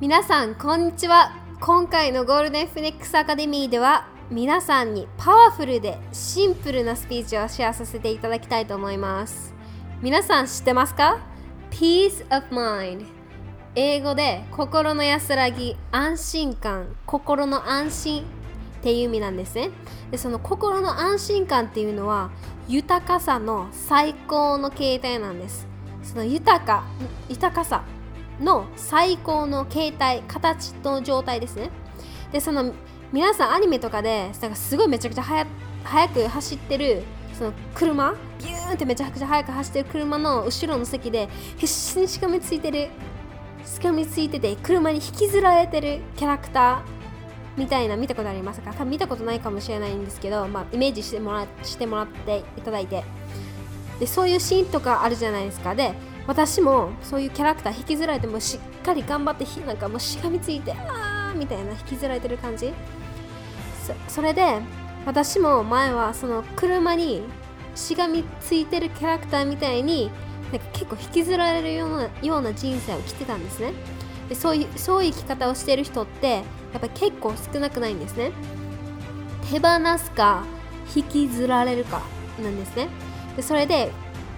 皆さんこんにちは。今回のゴールデンフィネックスアカデミーでは皆さんにパワフルでシンプルなスピーチをシェアさせていただきたいと思います。皆さん知ってますか？Peace of Mind 英語で心の安らぎ安心感。心の安心っていう意味なんですね。でその心の安心感っていうのは豊かさの最高の形態なんです。その豊か豊かさ。の最高の形態形の状態ですね。でその皆さんアニメとかでなんかすごいめちゃくちゃ速く走ってるその車ビューンってめちゃくちゃ速く走ってる車の後ろの席で必死にしがみついてるしがみついてて車に引きずられてるキャラクターみたいな見たことありますか？多分見たことないかもしれないんですけど、まあ、イメージしてもらしてもらっていただいて。でそういうシーンとかあるじゃないですか。で私もそういうキャラクター引きずられてもしっかり頑張ってなんかもうしがみついてあーみたいな引きずられてる感じ。それで私も前はその車にしがみついてるキャラクターみたいになんか結構引きずられるようなような人生を生きてたんですね。でそういうそういう生き方をしてる人ってやっぱ結構少なくないんですね。手放すか引きずられるかなんですね。でそれで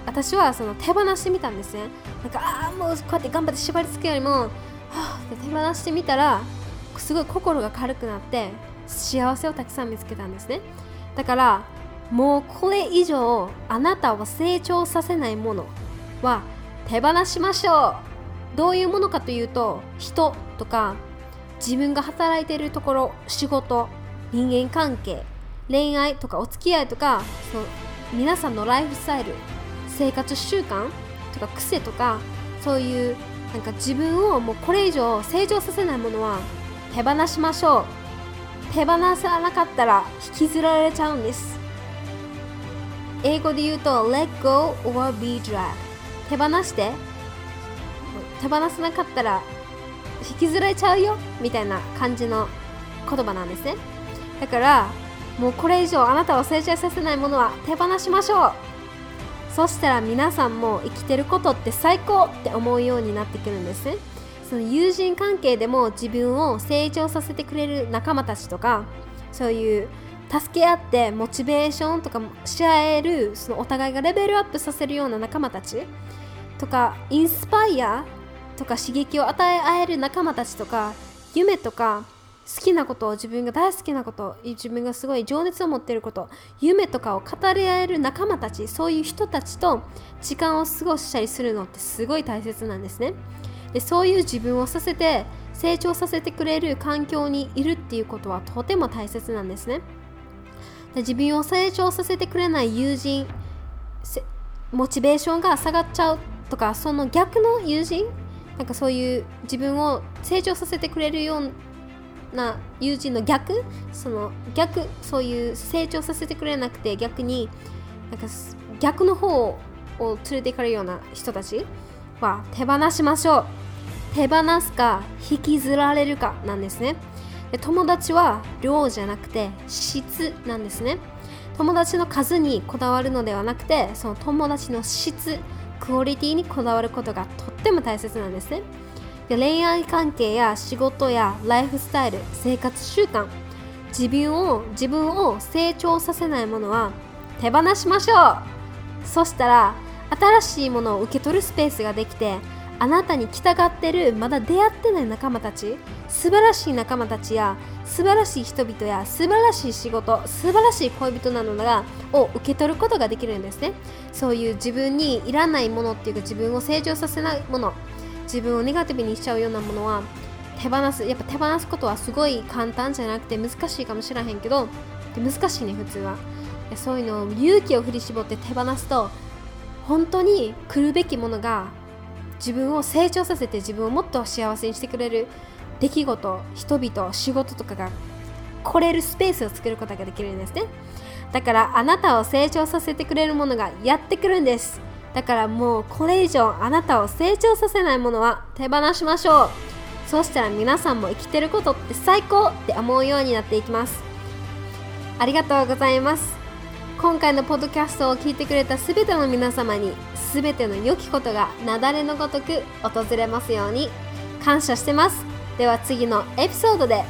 私はその手放してみたんですね。なんかああもうこうやって頑張って縛りつくよりもはあって手放してみたらすごい心が軽くなって幸せをたくさん見つけたんですね。だからもうこれ以上あなたを成長させないものは手放しましょう。どういうものかというと人とか自分が働いているところ仕事人間関係恋愛とかお付き合いとかその皆さんのライフスタイル生活習慣とか癖とかそういうなんか自分をもうこれ以上成長させないものは手放しましょう。手放さなかったら引きずられちゃうんです。英語で言うと let go or be drag 手放して手放さなかったら引きずられちゃうよみたいな感じの言葉なんですね。だからもうこれ以上あなたを成長させないものは手放しましょう。そしたら皆さんも生きてることって最高って思うようになってくるんですね。その友人関係でも自分を成長させてくれる仲間たちとかそういう助け合ってモチベーションとかし合えるそのお互いがレベルアップさせるような仲間たちとかインスパイアとか刺激を与え合える仲間たちとか夢とか好きなことを自分が大好きなこと自分がすごい情熱を持っていること夢とかを語り合える仲間たちそういう人たちと時間を過ごしたりするのってすごい大切なんですね。でそういう自分をさせて成長させてくれる環境にいるっていうことはとても大切なんですね。で自分を成長させてくれない友人モチベーションが下がっちゃうとかその逆の友人なんかそういう自分を成長させてくれるようなな友人の逆その逆そういう成長させてくれなくて逆になんか逆の方を連れていかれるような人たちは手放しましょう。手放すか引きずられるかなんですね。で友達は量じゃなくて質なんですね。友達の数にこだわるのではなくてその友達の質クオリティにこだわることがとっても大切なんですね。で恋愛関係や仕事やライフスタイル生活習慣自分を自分を成長させないものは手放しましょう。そしたら新しいものを受け取るスペースができてあなたに来たがってるまだ出会ってない仲間たち素晴らしい仲間たちや素晴らしい人々や素晴らしい仕事素晴らしい恋人などがを受け取ることができるんですね。そういう自分にいらないものっていうか自分を成長させないもの。自分をネガティブにしちゃうようなものは手放すやっぱ手放すことはすごい簡単じゃなくて難しいかもしれへんけどで難しいね普通は。そういうのを勇気を振り絞って手放すと本当に来るべきものが自分を成長させて自分をもっと幸せにしてくれる出来事人々仕事とかが来れるスペースを作ることができるんですね。だからあなたを成長させてくれるものがやってくるんです。だからもうこれ以上あなたを成長させないものは手放しましょう。そうしたら皆さんも生きてることって最高って思うようになっていきます。ありがとうございます。今回のポッドキャストを聞いてくれたすべての皆様にすべての良きことが雪崩のごとく訪れますように感謝してます。では次のエピソードで。